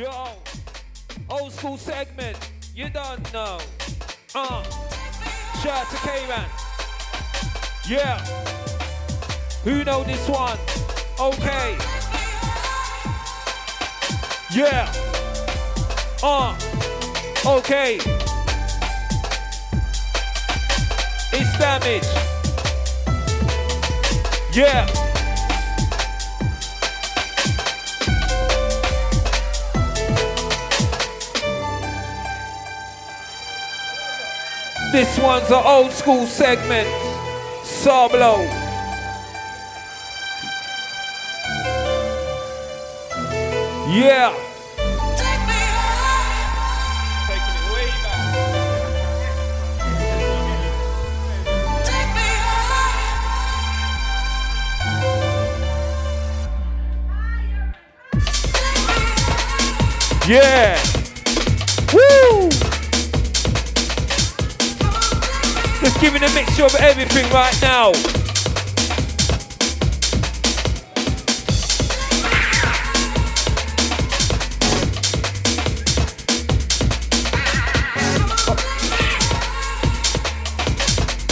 Yo, old school segment. You don't know. Uh, shout out to K-Man. Yeah. Who know this one? Okay. Yeah. Uh. Okay. It's damage. Yeah. This one's an old school segment. Sablo. Yeah. Taking it way. Take me away. Take me Yeah. Giving a mixture of everything right now.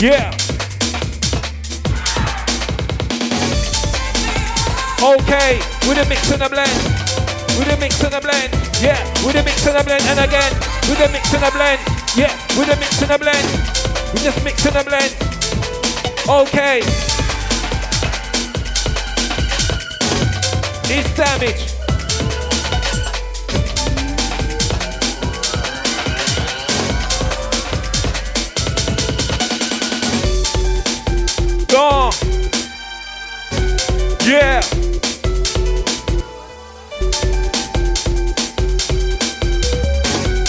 Yeah. Okay, with a mix and a blend. With a mix and a blend. Yeah, with a mix and a blend. And again, with a mix and a blend. Yeah, with a mix and a blend. We just mix and a blend. Okay. It's damage. Gone. Yeah.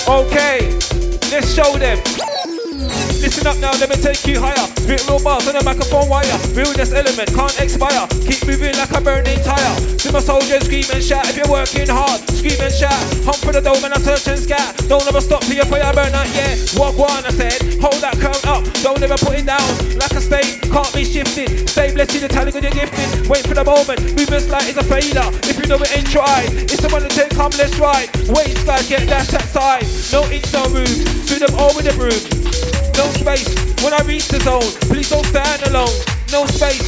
Okay, let's show them. Listen up now, let me take you higher. Spit real bars on the microphone wire. Realness element can't expire. Keep moving like a burning tire. See my soldiers scream and shout if you're working hard. Scream and shout. Hunt for the dome and I search and scat. Don't ever stop till your fire burn out. Yeah, walk one, I said. Hold that crown up. Don't ever put it down. Like a state, can't be shifted. Stay blessed the talent of your gifting. Wait for the moment. Movement like it's a failure. If you know it ain't tried, it's the one to take. Come, let's ride. Wait, guys, get dashed that side. No inch, no move. Through them all with the broom. No space when I reach the zone. Please don't stand alone. No space.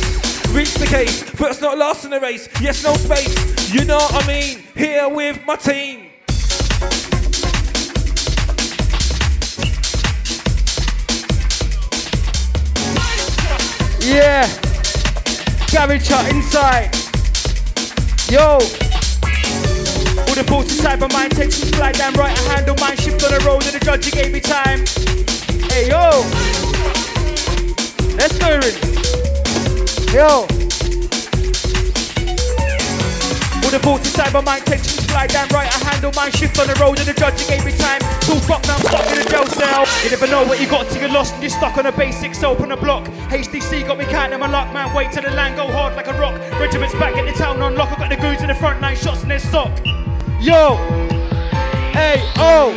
Reach the case. First, not last in the race. Yes, no space. You know what I mean? Here with my team. Yeah. Garage inside. Yo. The inside my mind takes some fly down right. I handle mine, shift on the road, and the judge he gave me time. Hey yo. Let's go, Rin. Yo. All the thoughts inside my mind take some fly down right. I handle mine, shift on the road, and the judge he gave me time. Full fuck now, I'm stuck in a jail cell. You never know what you got till you're lost and you're stuck on a basic soap on a block. HDC got me counting my luck, man. Wait till the land go hard like a rock. Regiments back in the town on lock. I got the goons in the front, nine shots in their sock. Yo, hey, oh.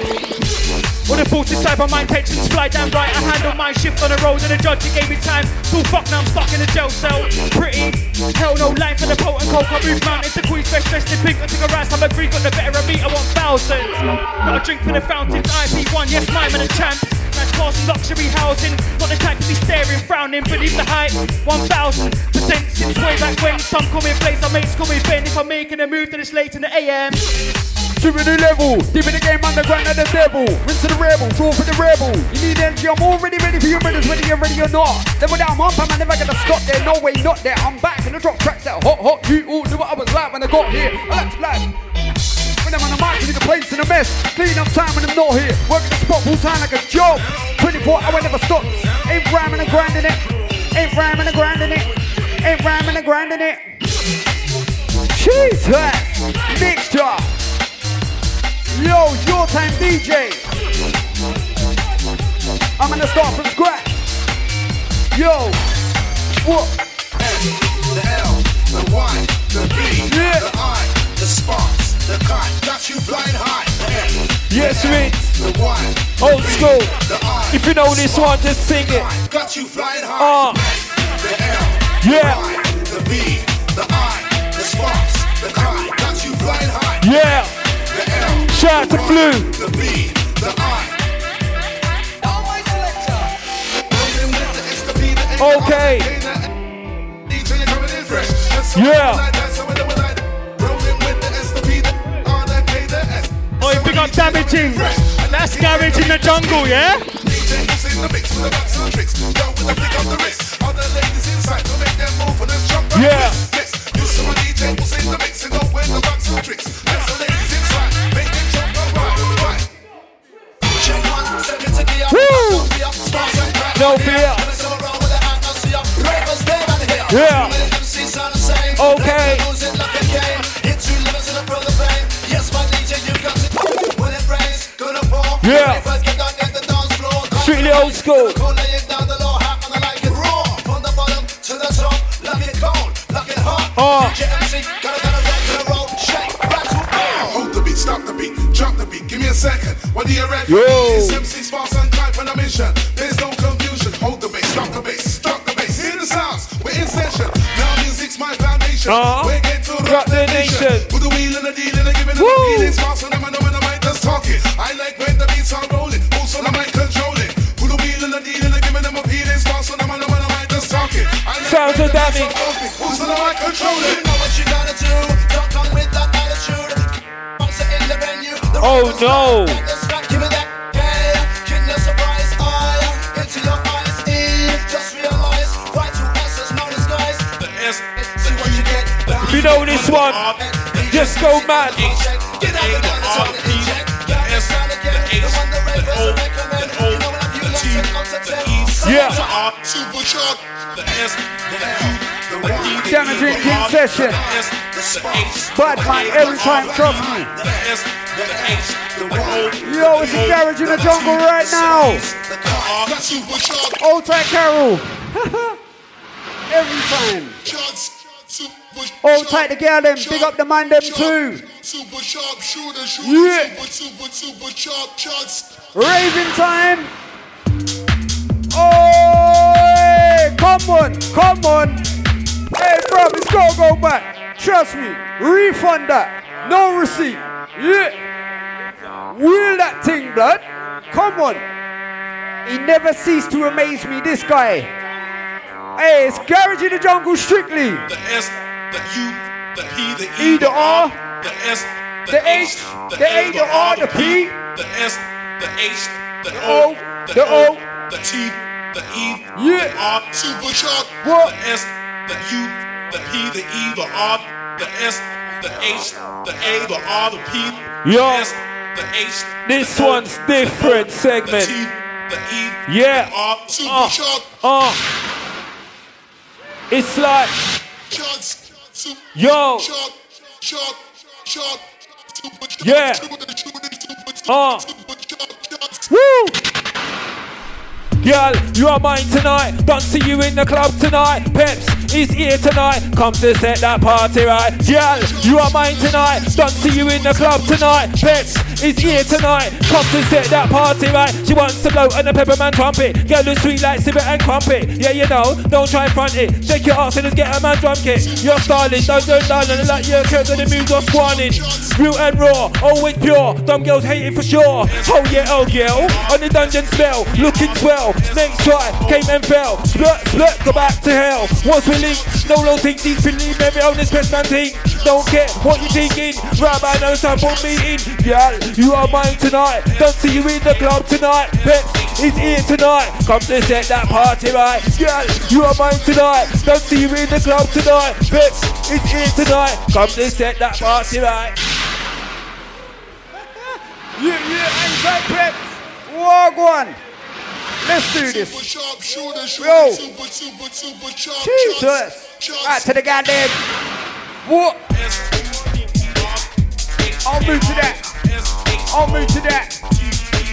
All thoughts inside my mind takes fly down right. I handle my shift on the road and the judge he gave me time. Full fuck now I'm stuck in a jail cell. Pretty, hell no line for the potent coke. I move mountains to Queen's best dressed in pink. I took a rise, I'm a Greek on the better of me. I want thousands. Got a drink for the fountains. IP1, yes, my man and champ. Nice cars and luxury housing. Not the type to be staring, frowning beneath the hype. 1000% since way back when. Some call me Blaze, my mates call me Ben. If I'm making a move, then it's late in the AM. To a new level, deep in the game underground of the devil. Rinse to the rebel, draw for the rebel. You need energy, I'm already ready for your brothers, whether you're ready or not. Level down, time, I'm never gonna stop there. No way, not there. I'm back and the drop tracks that hot, hot. You all knew what I was like when I got here. I like to I'm on the mic, leave the place in a mess. Clean up time when I'm not here. Working the spot full time like a job. 24 hour never stops. Ain't rhyming and grinding it. Ain't rhyming and grinding it. Ain't rhyming and grinding it. Jesus! Mixture! Yo, your time DJ. I'm gonna start from scratch. Yo, what? The L, the Y, the B, Yeah. the I, the sparks, the cut, got you flying high. Yes, Y, Old school. If you know this one, just sing it. Got you flying high. Ah, The L, Yeah. the B, the I, the sparks, the cut, got you flying high. yeah. The L, Shout out to Blue. The B, the I. Rolling with Oi, big up Damage Inc. That's garage in the jungle, yeah? Yeah. Yes, you see my shake, rattle, roll. Hold the beat, stop the beat, drop the beat, give me a second. What do you reckon? Yo. It's MC Sparks and Clive on a mission. There's no confusion. Hold the bass, stop the bass, stop the bass. Hear the sounds, we're in session. Now music's my foundation. Uh-huh. We're going to Rock the nation. nation. With the wheel and the deal and the giving Woo. the feeling. Sparks and them and the mic just talking. I like when the beats are rolling. Also the mic I like Sounds when of the beats damage. are rolling. Who's the mic controlling? You know what you gotta do. Don't come with that attitude. Bounce it oh, in the venue. The Oh, no. back. Give me that. Yeah. Give me surprise. Eye into your eyes. E. Just realize. Right to us no disguise. The S, See what you get. You know this one. Just go mad. Get out the gun, it's on the inject. the S, the H, the O, the O, the T, the Yeah. drinking R, session. Bad man, every time, trust me. Yo, it's a garage in the jungle right now. Old tight Carol. every time. Old tight the girl them. Big up the man them too. Super sharp shooter, shooter, Yeah. super, super, super sharp shots. Raving time. Oh, come on, come on. Hey, bro, let's go, go back. Trust me, refund that. No receipt. Yeah. Wheel that thing, blood. Come on. He never ceased to amaze me, this guy. Hey, it's Garage in the Jungle strictly. The S, the U, the E, the E, E, the R, the S, the H, the A, the R, the P, the S, the H, the O, O, the O. the T, the E, Yeah. the R, super sharp. What? The S, the U, the P, the E, the R, the S, the H, the A, the R, the P, Yo. the S, the H. This the O, one's different The segment. The T, the E, Yeah. the R, super Uh, sharp. uh. It's like, yo, Yeah. shooter, shooter, super, super, Uh. super sharp shots. woo! Girl, you are mine tonight. Don't see you in the club tonight. Pepps is here tonight. Come to set that party right. Girl, you are mine tonight. Don't see you in the club tonight. Pepps is here tonight. Come to set that party right. She wants to blow on the peppermint trumpet. Girl is sweet like civet and crumpet. Yeah, you know, don't try and front it. Shake your ass and just get a man drum kit. You're stylish, don't do darling like you're curtain the moves are squanning. Real and raw, always pure. Dumb girls hate it for sure. Oh yeah, oh girl. On the dungeon spell, looking swell. Snake try, came and fell. Split, split, go back to hell. Once we link, no low think deep, believe every on this press man thing. Don't care what you thinking. Rabbi no time for meeting. Girl, you are mine tonight. Don't see you in the club tonight. Pepps is here tonight. Come to set that party right. Girl, you are mine tonight. Don't see you in the club tonight. Pepps is here tonight. Come to set that party right. Yeah, yeah, inside Pepps. One. Let's do this. Super sharp shooter, shooter, Yo. Jesus. Right to the goddamn. What? I'll move to that. I'll move to that.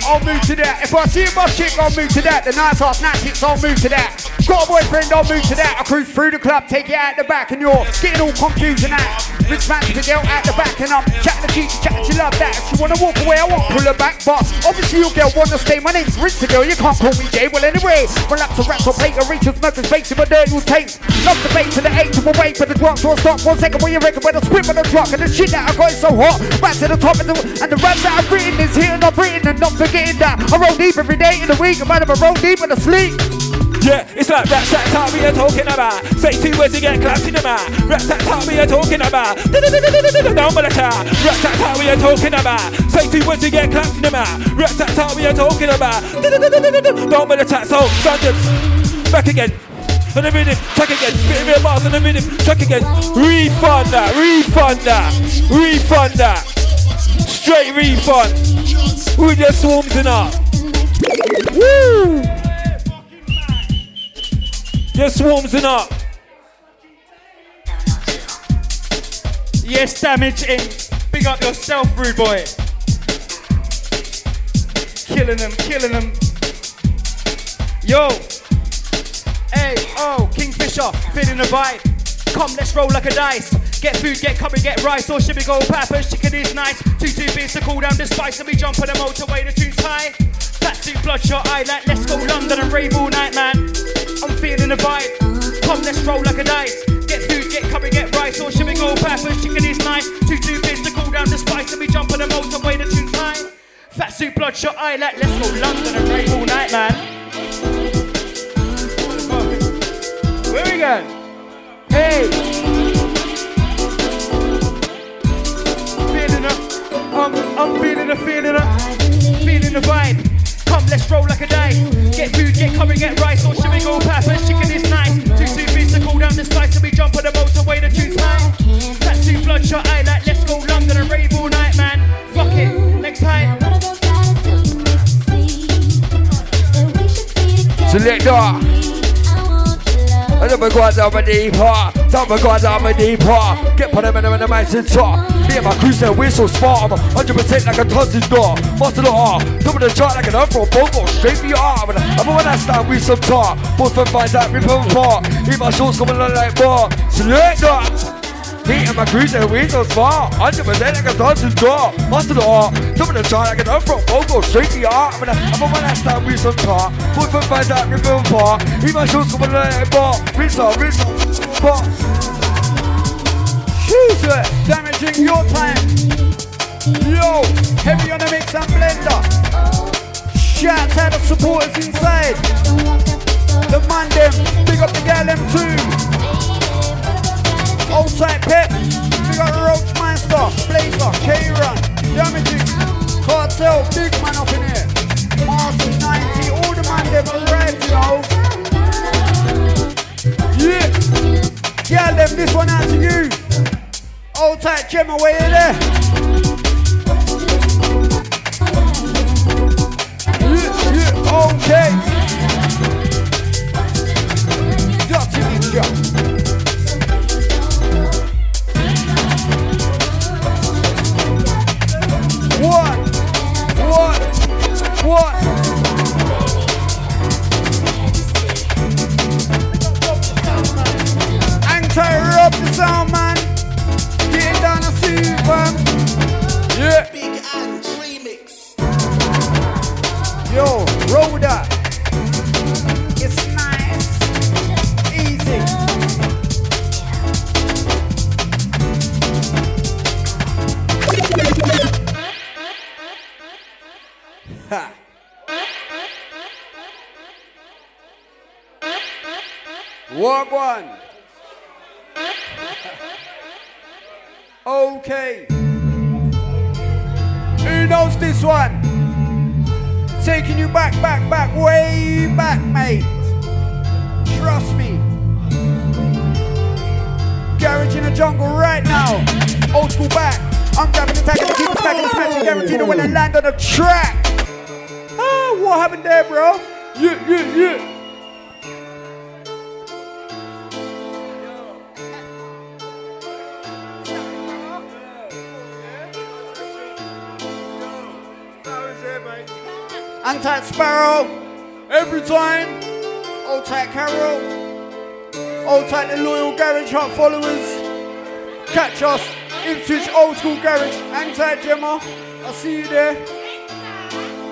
I'll move to that. If I see my chick, I'll move to that. The nice off night hits, I'll move to that. Got a boyfriend, I'll move to that. I cruise through the club, take it out the back, and you're getting all confused and that. Rich man to girl at the back, and I'm chatting to teacher, chatting to love that. If she wanna walk away, I won't pull her back. But obviously, your girl wanna stay. My name's Rinse the girl, you can't call me Jay. Well, anyway, relax or rap or plate or reach or smoke and space, but dirty will taste. Love the bait to the eight to wait for the drop, so I stop one second. What you reckon? When I squib on the truck and the shit that I got is so hot. Back to the top, and the, and the rap that I've written is here and I've written, and not forgetting that I roll deep every day in the week. I'm out of a roll deep in the sleep. Yeah, it's like rap that time we are talking about. Say two words and get clapped in the mouth. Rap that time we are talking about. Down by the car. Rap that time we are talking about. Say two words and get clapped in the mouth. Rap that time we are talking about. Down by the top. So, London, back again. On the rhythm, track again, spit real bars on the rhythm, track again. Refund that, refund that, refund that. Straight refund. We just swarms in up. Woo! Just swarms in up. Yes, Damage Inc. Big up yourself, rude boy. Killing them, killing them. Yo. Hey, oh, Kingfisher, feeling the vibe. Come, let's roll like a dice. Get food, get curry, get rice, or should we go peppers? Chicken is nice. Two two beers to cool down the spice, and we jump on the motorway. The tune's high. Suit, bloodshot eye, like let's go London and rave all night, man. I'm feeling the vibe. Come, let's roll like a dice. Get food, get curry, get rice, or we go peppers? Chicken is nice. Two two beers to cool down the spice, and we jump on the motorway. The tune's high. Fat suit, bloodshot eye, like let's go London and rave all night, man. Where we going? Hey! I'm, I'm feeling it, feeling it. Feeling the vibe. Come, let's roll like a dice. Get food, get curry, get rice, or should we go peppers? Chicken is nice. Two two beats to cool down the spice, and we jump on the motorway, the tune's high. Fat suit, bloodshot eye, like let's go London and rave all night, man. Fuck it. Next time. Selector. I never go down my deep heart. Tell me go down my deep heart. Get put them in the mics and talk. Me and my crew say we're so smart. I'm 100% like a tossing door. Master the R. Top of the chart like an unfro bongo. Straight for your arm. I'm when I stand with some talk. Both of friend finds out rip them apart. Eat my shorts coming on like bar. Selector. Me and my crew say we're so smart. 100% like a tossing door. Master the R. Top of the chart like an unfro bongo. Straight for your arm. I'm when I stand with some talk. Both friend finds out rip them apart. Eat my shorts coming on like bar. Rinse off, rinse off, bar. Choose it, damaging your time. Yo, heavy on the mix and blender. Shout out the supporters inside. The man them, big up the gal them too. Old pet, big up the Roach Meister, Blazer, K-Run, Damage Inc, cartel, big man up in here. Master 90, all the man them arrived, yo. Yeah. Gal them, this one out to you. Old tight Gemma, where you there? Yeah, yeah, okay. Dirty Ninja. One, one. Knows this one? Taking you back, back, back, way back, mate. Trust me. Garage in the jungle right now. Old school back. I'm grabbing the tag and keep stacking the smash. Guaranteed when I land on the track. Ah, what happened there, bro? Yeah, yeah, yeah. Anti Sparrow, every time. Old tight Carol, old tight the loyal Garage Hut followers. Catch us Ipswich Old School Garage. Hang tight, Gemma. I'll see you there.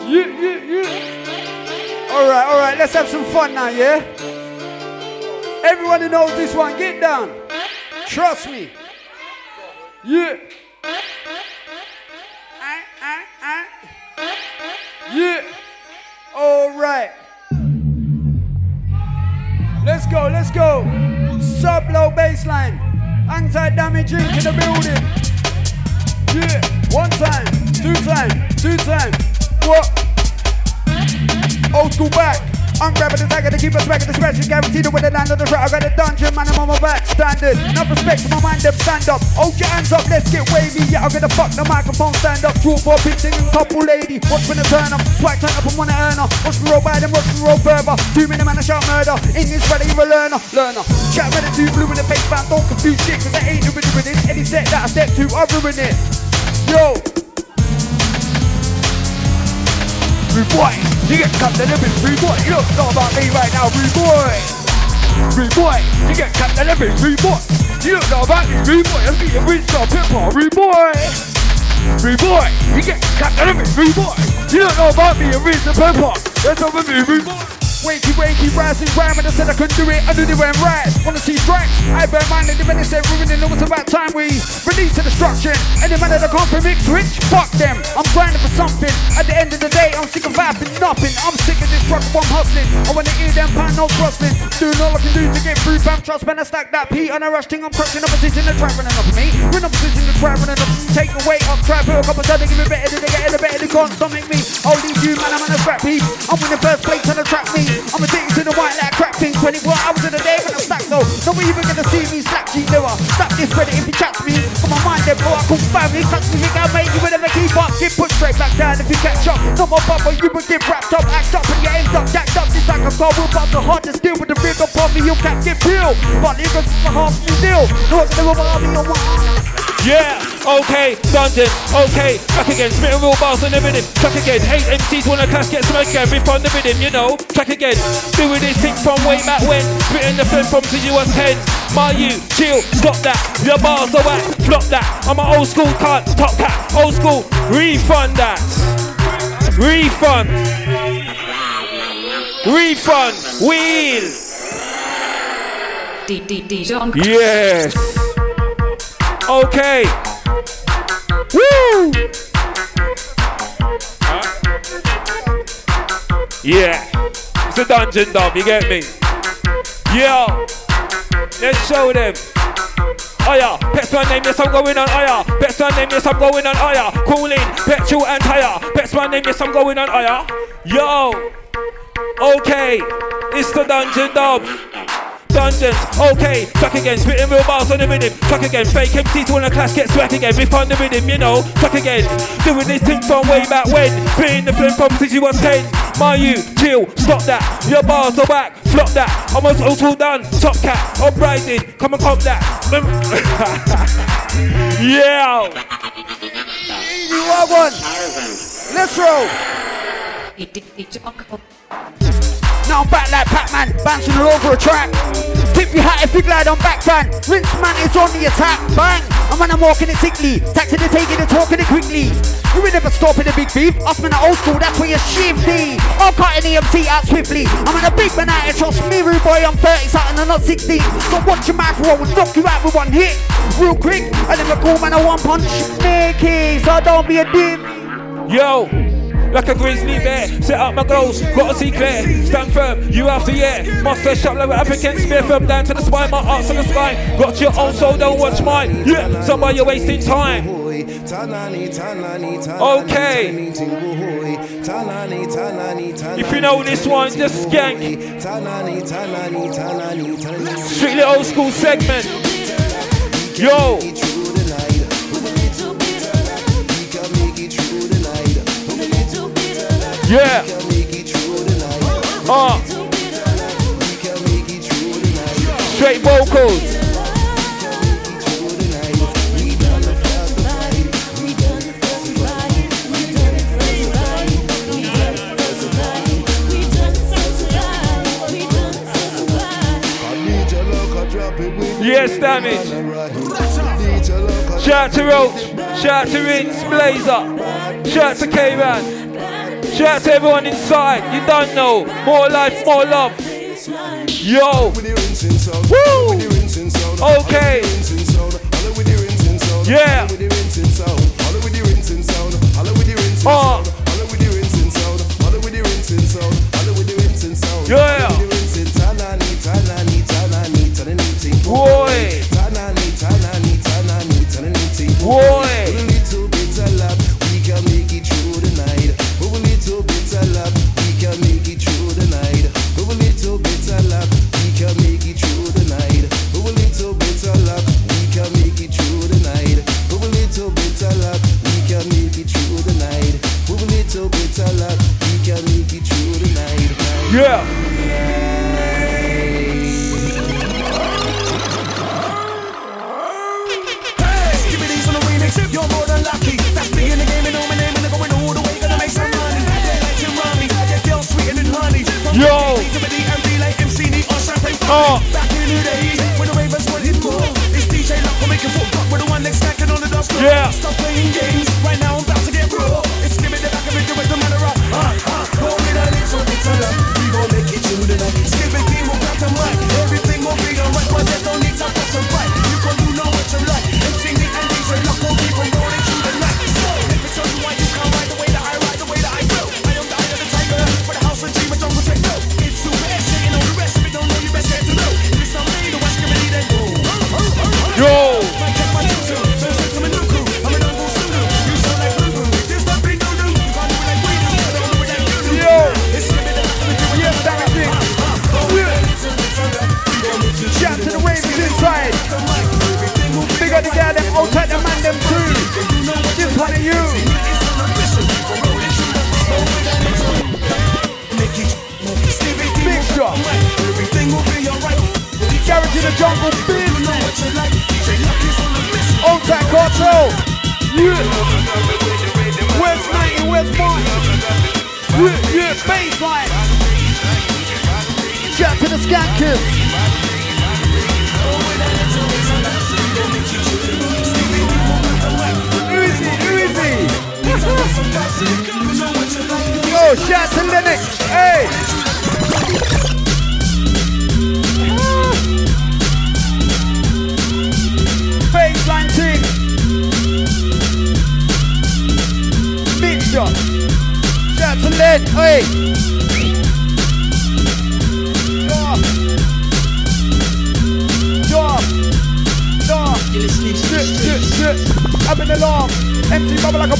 Yeah, yeah, yeah. All right, all right. Let's have some fun now, yeah? Everybody knows this one. Get down. Trust me. Yeah. Right. Let's go, let's go. Sub low baseline. Anti damage into the building. Yeah. One time, two time, two time. What? Old school back. I'm grabbing the dagger to keep us back in the scratch. Guaranteed to win the land of the track. I got a dungeon, man. I'm on my back. Standard. Enough respect to my mind. Them stand up. Hold your hands up. Let's get wavy. Yeah, I'm gonna fuck the microphone. Stand up. True for a singing couple lady. Watch when the turn up. Swag turn up and wanna earn her. Watch me roll by them. Watch me roll further. Two minute man, I shout murder. English ready, you're a learner. Learner. Chat ready to blue in the face, man. Don't confuse shit, cause I ain't doing it this. Any set that I step to, I ruin it. Yo. Rude boy, you get cut the limit, rude boy. You don't know about me right now, rude boy. Rude boy, you get cut the limit, rude boy. You don't know about me, rude boy. I'm being rich stop hip hop, rude boy. Rude boy, you get cut the limit, rude boy. You don't know about me, I'm rich and hop. That's over me, rude boy. Wakey, wakey, rising rhyme, and I said I couldn't do it, I knew they went right. Wanna see strikes? I bear mind, and the minutes they're ruining, it was about time we release the destruction. Any man that I can't predict switch, fuck them. I'm grinding for something. At the end of the day, I'm sick of vibing nothing. I'm sick of this truck, I'm hustling. I wanna hear them pan, no rustling. Doing all I can do to get through, fam. Trust, man, I stack that P on a rush thing. I'm crushing opposition, they're trying running up me. In opposition, they're trying running up. Take the weight up, try put a couple times, they give it better, than they get it better, they can't stomach me. I'll leave you, man, I'm on a scrap heap. I'm winning first place on the track me. I'm a addicted to the white like crack thing. 24 hours in a day when I'm though. No one even gonna see me slack G newer. Stack this credit if he chats me. On my mind, then bro, I call family. Touch me, think I'll make you will never keep up. Get put straight back down if you catch up. No more bubble, you will get wrapped up, act up, and you end up jacked up. This like a car, we'll bump the hard to steal with the rig up on me. You can't get peeled. But you can for half you deal. No one's gonna rub me on one. Yeah, okay, dungeon, okay, back again, spitting real bars on the rhythm, track again, hate MCs wanna clash, get smacked again, riff on the rhythm, you know, track again, doing this thing from way back when, spitting the film from since you was 10, my you, chill, stop that, your bars are whack, flop that, I'm an old school cunt, top cat, old school, refund that, refund, refund, wheel, D D D John. yes. Okay. Woo! Yeah. It's a dungeon dub, you get me? Yo. Let's show them. Oh yeah, Pet's my name, yes I'm going on higher. Pet's my name, yes I'm going on higher. Cooling, petrol and tire. Pet's my name, yes I'm going on higher. Yo. Okay. It's the dungeon dub. Dungeons, okay, back again, spitting real bars on the rhythm. Track again, fake MCs wanna class, get smack again. Riff on the rhythm, you know. Track again, doing this thing from way back when. Spitting the film from since you was 10. My you, chill, stop that. Your bars are back, flop that. I'm also all done, top cat, I'm riding, come and cop that. yeah. You are one. Let's roll. Now I'm back like Pac-Man, bouncing all over a track. Tip your hat if you glide on back fan. Rinse man is on the attack. Bang! And when I'm walking it sickly, taxing it, taking it, talking it quickly. You will never stop in the big beef. Us men are old school, that's where you're shifty. I'm cutting EMC out swiftly. I'm in a big man out, trust me, rude boy. I'm 30 something and I'm not 16. So watch your mouth roll and knock you out with one hit. Real quick, and then a cool man, a one punch. Mickey, so don't be a div. Yo, like a grizzly bear, set up my goals, gotta see clear. Stand firm, you have to yeah. Monster shot like an African spear firm down to the spine, my arts on the spine. Got your own soul, don't watch mine. Yeah, somebody you're wasting time. Okay. If you know this one, just skank. Strictly old school segment. Yo, yeah. Uh. Straight vocals. Yes, damage. Shout out to Roach. Shout to Rinse, Blazer. Shout to K-Man. Shout out to everyone inside. You don't know. More life, more love. Yo. Woo. Okay. Yeah. Uh.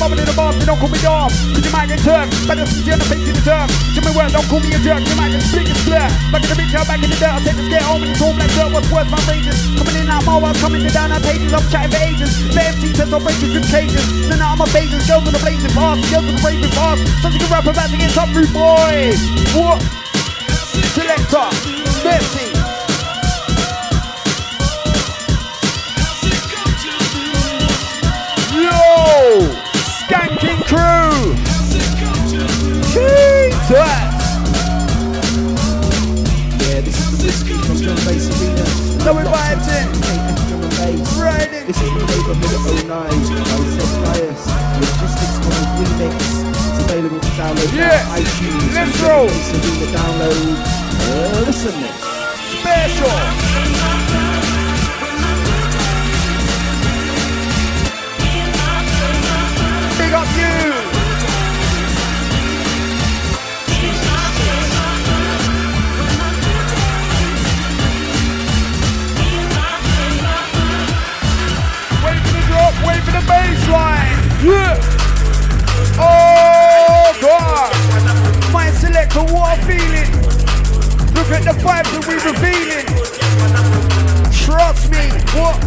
In a bath. You don't call me dog. Cause you might get turned. See you on the face of the turf. Jimmy Word, don't call me a jerk. You might get split and split. Back in the bitch, out back in the dirt. I take this get home and it's all like dirt. What's worth my rages? Coming in out more, I'm coming in down our pages. I'm chatting for ages. The MC says I'll break you cages. Then I'm a basis. Girls with a blazing fast. Girls with a raving fast. Something you can rap about to get top rude boy. What? Selector. Mercy. So we vibes in. KF Drum and Bass. Right in. This is the neighborhood of 09. I said Gaius. Logistics on the remix. It's available to download Yeah. via iTunes. Let's roll. Download. Uh, listen this. Special! The bass line! Yeah! Oh God! My selector, what a feeling! Look at the vibes that we're revealing. Trust me, what?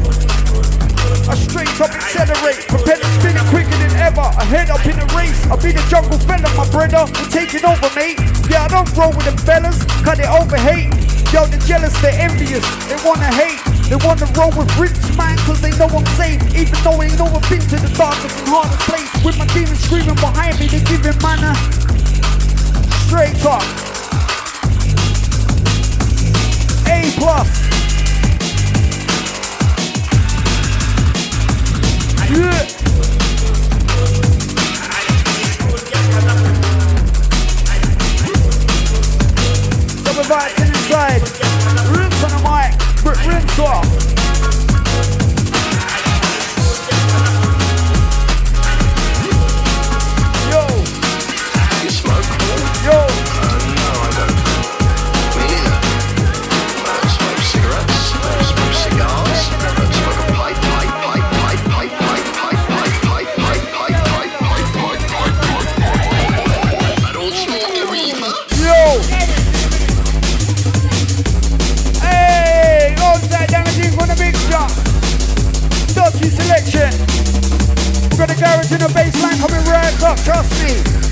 I straight up accelerate, prepare to spin it quicker than ever. I head up in the race, I'll be the jungle fella, my brother. We're taking over, mate. Yeah, I don't roll with them fellas, cause they over hate. Yo, they're jealous, they're envious, they wanna hate. They wanna roll with rich cause they know I'm safe. Even though they know I've been to the darkest and hardest place. With my demons screaming behind me, they giving manner. Straight up. A plus. Yeah. Inside. Rinse on the mic. Rinse off. selection. Got the garage the coming right up, trust me.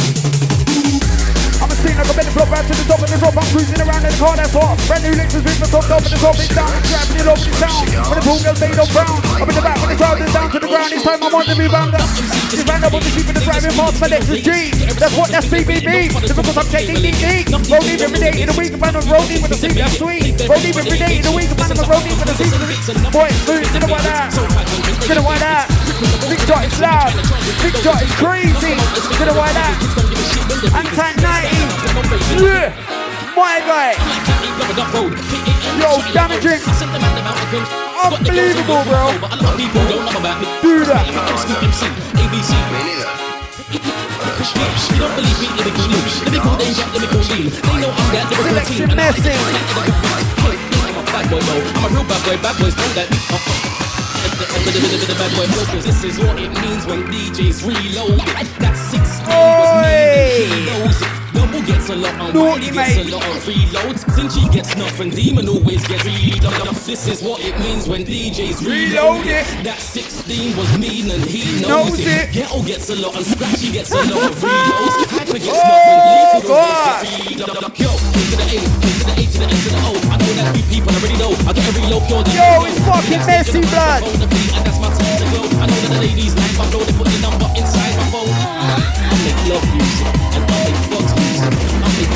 Like a better flop right to the top of the drop. I'm cruising around in the car that's hot. Brand new Lexus with the top top of the top. It's down trapping it over the town. When the pool girls made up brown. Up in the back when the child is down to the ground. It's time I'm on the rebounder. Just ran up on the sheep in the driving past my Lexus G. That's what that's BBB. Typical I'm taking DD. Rolling every day in the week. I'm rolling with a seat that's sweet. Rolling every day in the week. I'm rolling with a seat. Boy, move to the one out. To the one out. Big Dot is loud. Big Dot is crazy. Could have why that. Anti 90. Yeah. My guy. Yo, Damage Inc! Unbelievable, bro. Do that. Selection message. I'm a real bad boy, bad boys know that bad boy focus. This is what it means when DJs reload. That 60 was me. Double gets a lot on Naughty, Wiley gets mate. a lot of reloads. Since she gets nothing, Demon always gets reloaded. This is what it means when DJs reload it. That 16 was mean and he Knows knows, it. Ghetto gets a lot and Scratchy gets a lot of reloads. Hyper gets Oh, nothing. Lethal God. gets reloaded. Yo, A to the A, A to the A to the N to the O. I know that we people already know. I get every low pure. Yo, it's fucking messy, blood. And that's my time to go. I know that the ladies like my flow. They put the number inside my phone. I make love music and I make thugs music.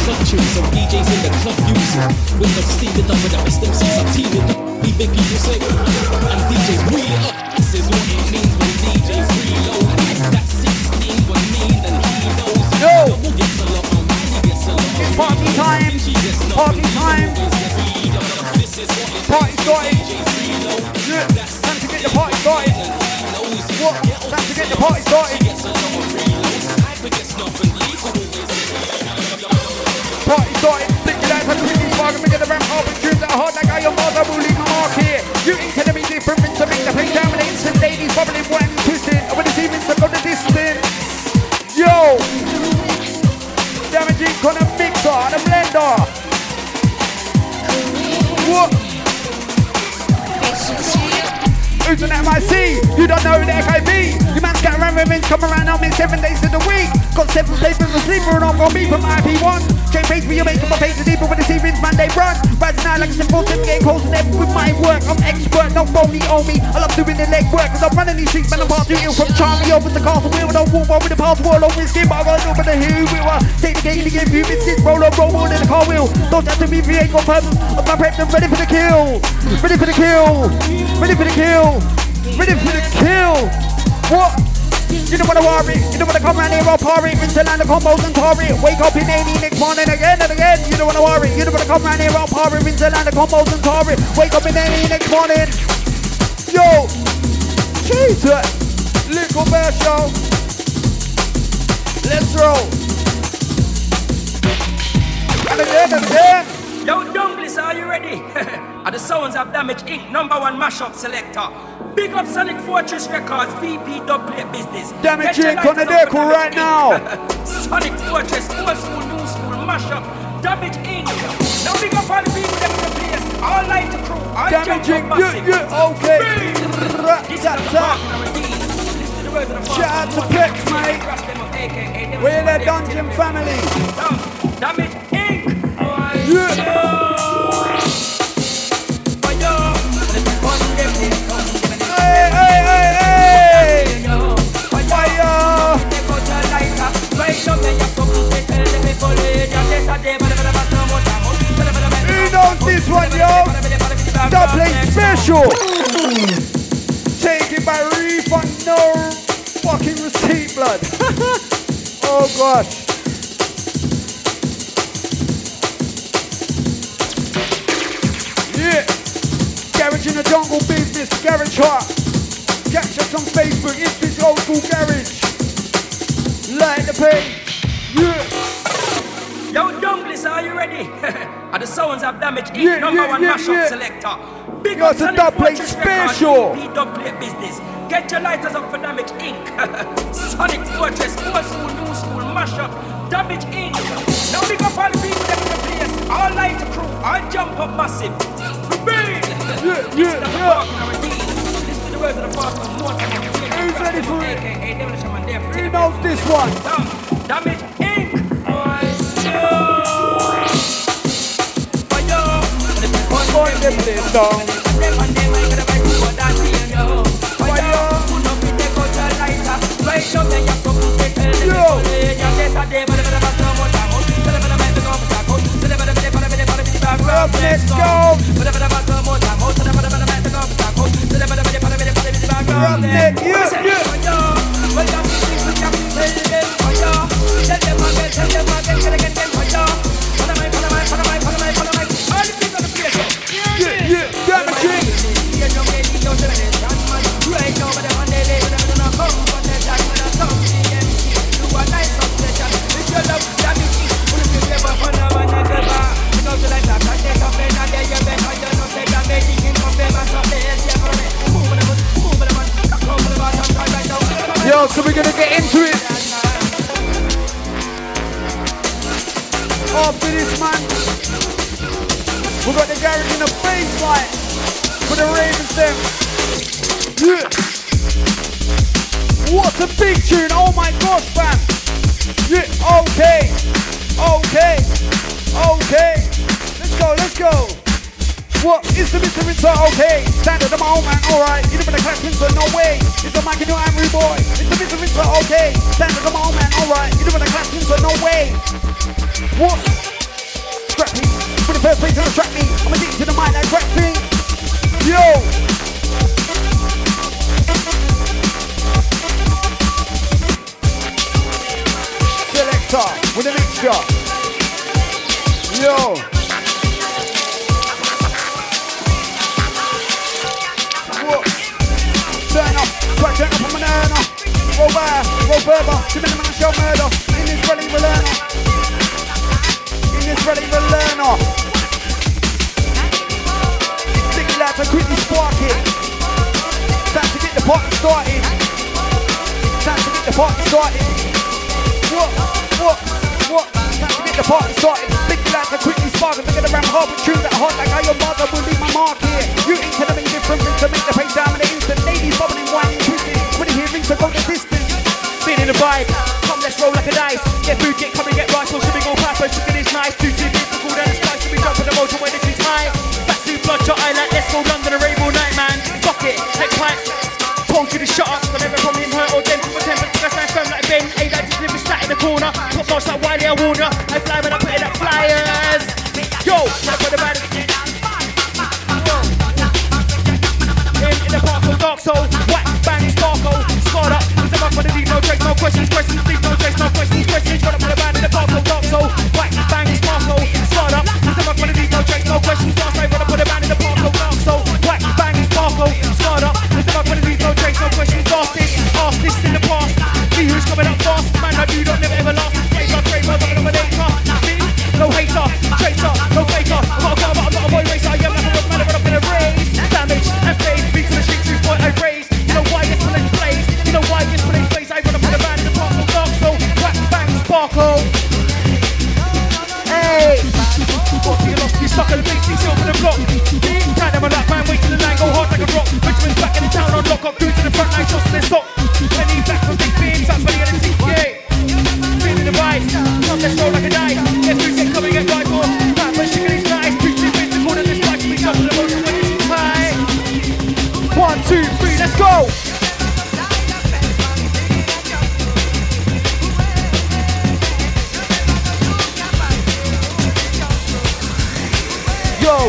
I make club tunes so DJs in the club use it. With no Steven up with the rest MCs, I'm teaming up. We big people say, and DJs wheel it up. This is what it means when DJs reload. That 16 was mean and he knows it. Yo. Double a lot oh, and Wiley gets a lot. It's party time. Party time. Party started. Yeah. Time to get the party started. What? Time to get the party started the ramp up and that hard like I am mother will leave a mark here. You ain't gonna be different to make the play down and instant ladies bubbling wet and twisting. And when the demons have got the distance. Yo! Damage Inc on a mixer, on a blender. What? Who's an MIC? You don't know who the FIB. You man's got around women come around me seven days of the week. Got seven flavors of sleeper and I'm gonna be from IP1. Chain page for your makeup, my face is deeper with the evenings, they run. Rising out like a simple tip, getting close to them with my work. I'm expert, no phony on me. I love doing the leg work, cause I'm running these streets, man, I'm past you from Charlie over to Castle Wheel. Don't walk with the past over his skin, but I gotta the hill. we were. Take the game to give you biscuits, roll up, roll more than a car wheel. Don't have to if you ain't got purpose. I'm prepped and ready for the kill. Ready for the kill. Ready for the kill. Ready for the kill. What? You don't wanna worry, you don't wanna come around here all party, rinse land the combos and tar. Wake up in 80 next morning again and again. You don't wanna worry, you don't wanna come around here all party, rinse land the combos and tar. Wake up in 80 next morning. Yo, Jesus, little show. Let's roll. And again and again. Yo, Douglas, are you ready? Are the sounds of Damage Inc. number one mashup selector. Big up Sonic Fortress Records, VP Double Business. Damn it, Jake, on the deck right now. Sonic Fortress, old school, new school, mashup, Damage Inc. Now big up all the people that the all light crew, all Damage Inc, you, you, okay. this is the mark Shout out to Plex, mate. We're the Dungeon family. Damage Inc. Yeah. One, yo. Double special. Taken by refund, no fucking receipt, blood. oh gosh. Yeah. Garage in the jungle business, garage hot. Catch us on Facebook, it's this old school garage. Like the page. Yeah. Yo, are you ready? Are the sounds of Damage Inc. Yeah, number yeah, one yeah, mashup yeah. selector. Big up Sonic dub plate special. Plate business. Get your lighters up for Damage Inc. Sonic Fortress, old school, new school, mashup. Damage Inc. Now big up all the people that in the place. All light crew, all jump up massive. Reveal. Yeah, to yeah. bark in our deed. Listen to the words of the of Who's ready for it? AKA Devil Shaman there for Who knows this one? Damage in down. Let's go. Yo, so we're gonna get into it. After this, man, we got the garage in the baseline for the Ravens them. Yeah. What a big tune! Oh my gosh, fam. Yeah. Okay. Okay. What is the Mr. Rinsa? Okay, stand at the moment, alright. You live in a class Rinsa, no way. It's the Mike and your angry boy. It's the Mr. Rinsa, okay. Stand at the moment, alright. You live in a class Rinsa, no way. What? Scrap me. For the first place on the track me. I'm addicted to the mic like crack me. Yo. Selector with a mixture. Yo. Turn up on banana. Roll by, roll further. Me the man show murder. In this ready to learn. In this ready to learn. Sticky lads are quickly sparking. Time to get the party started. Time to get the party started. What? What? What? Time to get the party started. Sticky lads are quickly sparking. Look at the ram hard with that hot like how your mother will leave my mark here. You ain't telling me different things to make the pace down in the instant. Vibe. Come, let's roll like a dice. Get food, get come and get rice. Or should we go fast? But chicken is nice.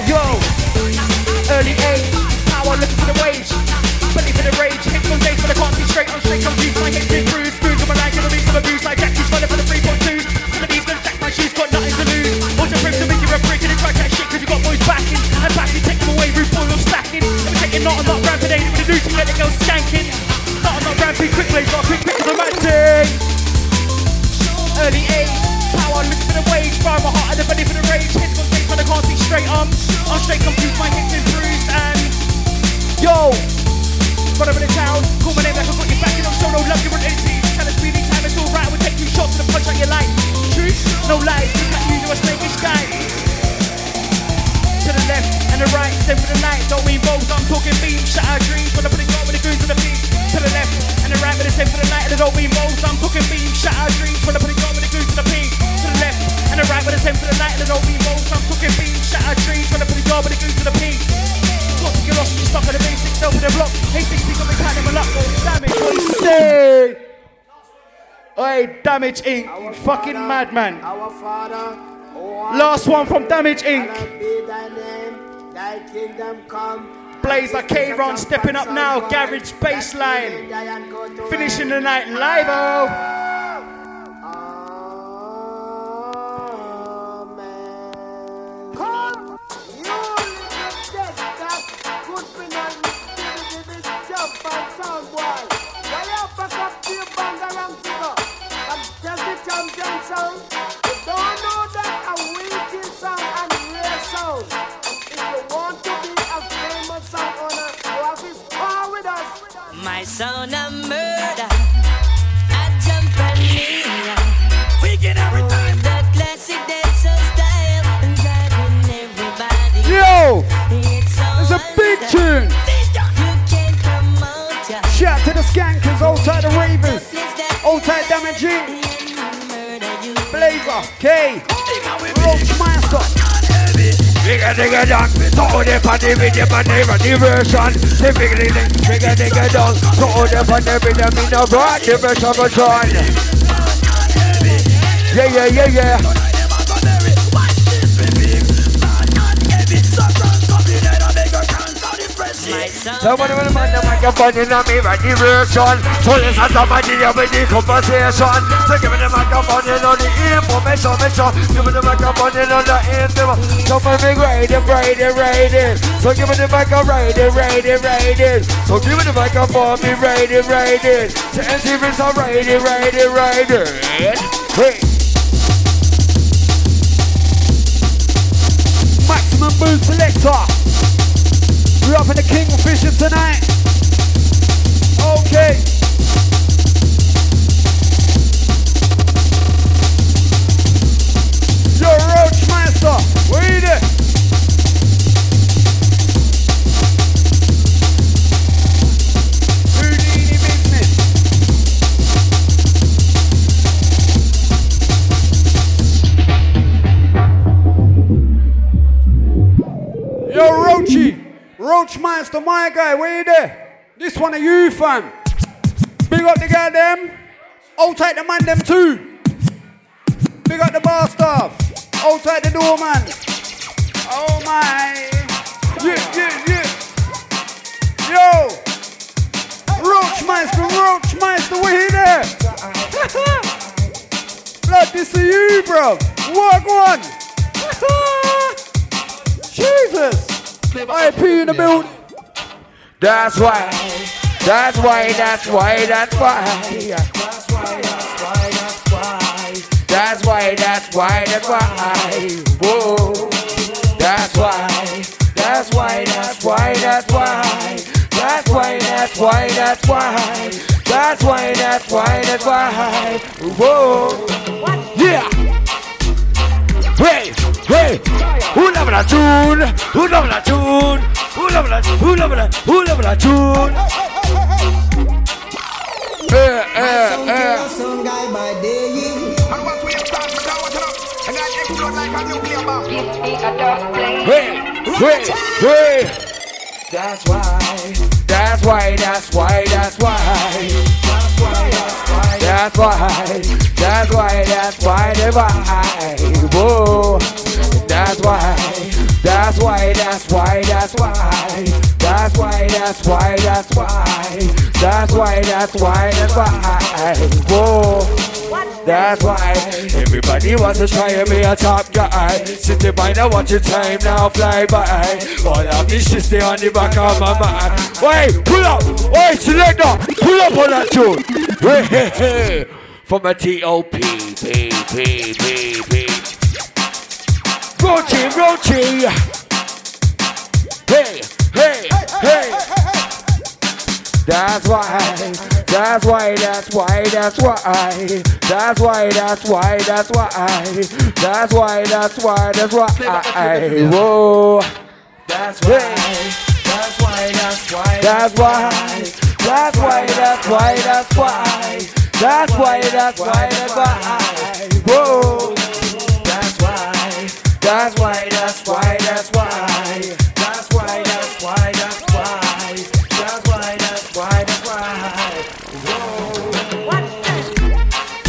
yo. Early age, power, looking for the wage. Belly for the rage, hit some days but I can't be straight. I'm straight, confused, my head's been bruised. Spoons on my leg, gonna lose some abuse. Like Jackie's running for the 3.2s. Some of these gonna sack my shoes, got nothing to lose. What's the proof to make you a brick and then that shit? Cause you got boys backing. And backing, take them away, rude boy, I'm stacking. I'm taking not, I'm not today. With the duty, let the girls skanking. Not, I'm not round quickly, got a quick pick of the magic. Early age, power, looking for the wage. Fire my heart and the belly for the rage. Hits when I can't see straight. Um, I'm straight confused, my hips is bruised and yo. Run over the town, call my name like I got your back and I'm so no love, you're an entity. Tell us really time it's alright, we'll take two shots to the punch out your life. Truth, no lies, look at you, you're a snakish guy. To the left and the right, same for the night, don't mean both, I'm talking beam, shatter dreams, when I put it on with the goons on the beat. To the left and the right, but the same for the night, and I don't mean both, I'm talking beam, shatter dreams, when I put it on with the goons on the beat. To the left and the right, but the same for the night, and I don't mean both, I'm talking beam, shatter dreams, when I put it on with the goons on the beat. Got to get lost, you stuck on the basics, over the block. Hey, 60 got me counting my luck, oh, damage, what you say? Oi, Damage Inc. Fucking madman. Our Father, oh, Last one from Damage Inc. thy name, thy kingdom come. Blazer K Ron stepping up now. Garage baseline. Finishing the night live. Oh. Sound. You don't know that a wicked sound and rare sound. If you want to be a famous sound owner, you have to power with us. My sound a murder. I jump and kneel. We get every time. The classic dancehall style. and driving everybody. Yo! It's a big tune! You can promote ya. Shout to the skankers, outside the ravers, outside damaging. Blazer, K, Master. Digga digga dong, so the party with the money run the version. Digga digga dong, so the party with the me no broad version. Yeah yeah yeah yeah. Somebody with a man the microphone in a me the version. So listen somebody here with the conversation. So give me the microphone in on the information, make sure. Give me the microphone in on the info. Somebody ride it, ride it, ride it. So give me the microphone, ride it, ride it, ride it. So give me the microphone, me ride it, ride it. So a ride it, ride it, ride it. Hey. Maximum Boom Selector. We're up in the Kingfisher tonight. Okay. Yo, Roach Master, where you there? Roach Master, my guy, where you there? This one of you, fam. Big up the guy, them. Outside the man, them too. Big up the bar staff. Outside the door, man. Oh my. Yeah, yeah, yeah. Yo. Roach Meister, Roach Meister, where you there? Blood, this is you, bro. Walk one. Jesus. I pee in the building. That's why. That's why. That's why. That's why. That's why. That's why. That's why. That's why. Whoa. That's why. That's why. That why. Woah. That's why. That's why. That's why. That's why. That's why. That's why. That why. That's why. That's why. Whoa. Yeah. Hey, hey, Who love la tune? Who love la tune? Who love la? Who love la? Who love la tune? Eh, eh, eh. Some guy by day. Like a nuclear bomb. Give me a That's why. That's why, that's why, that's why. That's why, that's why, that's why, that's why the vibe. Whoa, that's why. That's why. That's why. That's why. That's why, that's why, that's why. That's why, that's why, that's why. Whoa. That's why everybody wants to try be a top guy. Sitting by now, watch your time now fly by. All of this shit stay on the back of my mind. Wait, pull up, wait, selector, pull up on that tune. Hey, hey, hey. From a T.O.P. P, P, P, P. Roachy, Roachy. Hey, hey, hey. That's why, that's why, that's why, that's why, that's why, that's why, that's why, that's why, that's why, that's why, whoa. That's why, that's why, that's why, that's why, that's why, that's why, that's why, that's why, that's why, that's why, whoa. That's why, that's why, that's why. That's why, that's why, that's why. That's why, that's why, that's why.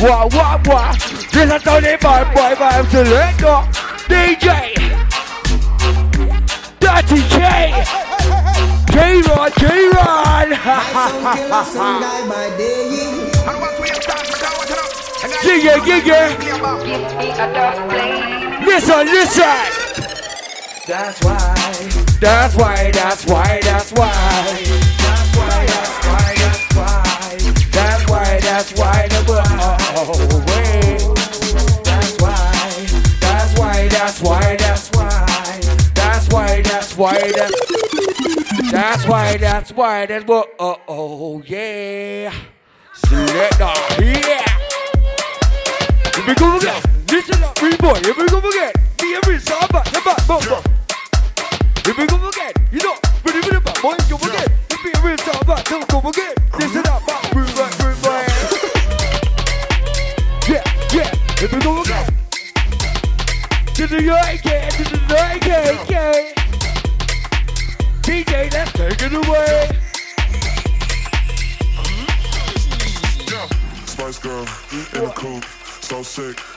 Whoa. Wah, wah, wah. This is Tony Boy, boy, boy, I'm Selector. DJ. Dirty J. J-Rod, J-Rod. Ha ha ha ha. day. Yeah, yeah. Give me a dog, please. Listen, listen. That's why. That's why. That's why. That's why. That's why. That's why. That's why. That's why. That's why. That's why. Oh, wait. That's why. That's why. That's why. That's why. That's why. That's why. That's. That's why. That's why. That's what. Oh, oh, yeah. Selector. Yeah. Here we go Free boy. Here we go again. Me and Rinse are back, the back, bump. Here we go again. You know, ready for the back, boy. Go again. Me and Rinse are back, don't go again. Listen up, back, bring back, bring back. Yeah, yeah. Here we go again. To the right again, to the right again, again. DJ, let's take it away. Spice Girl in the coupe, so sick.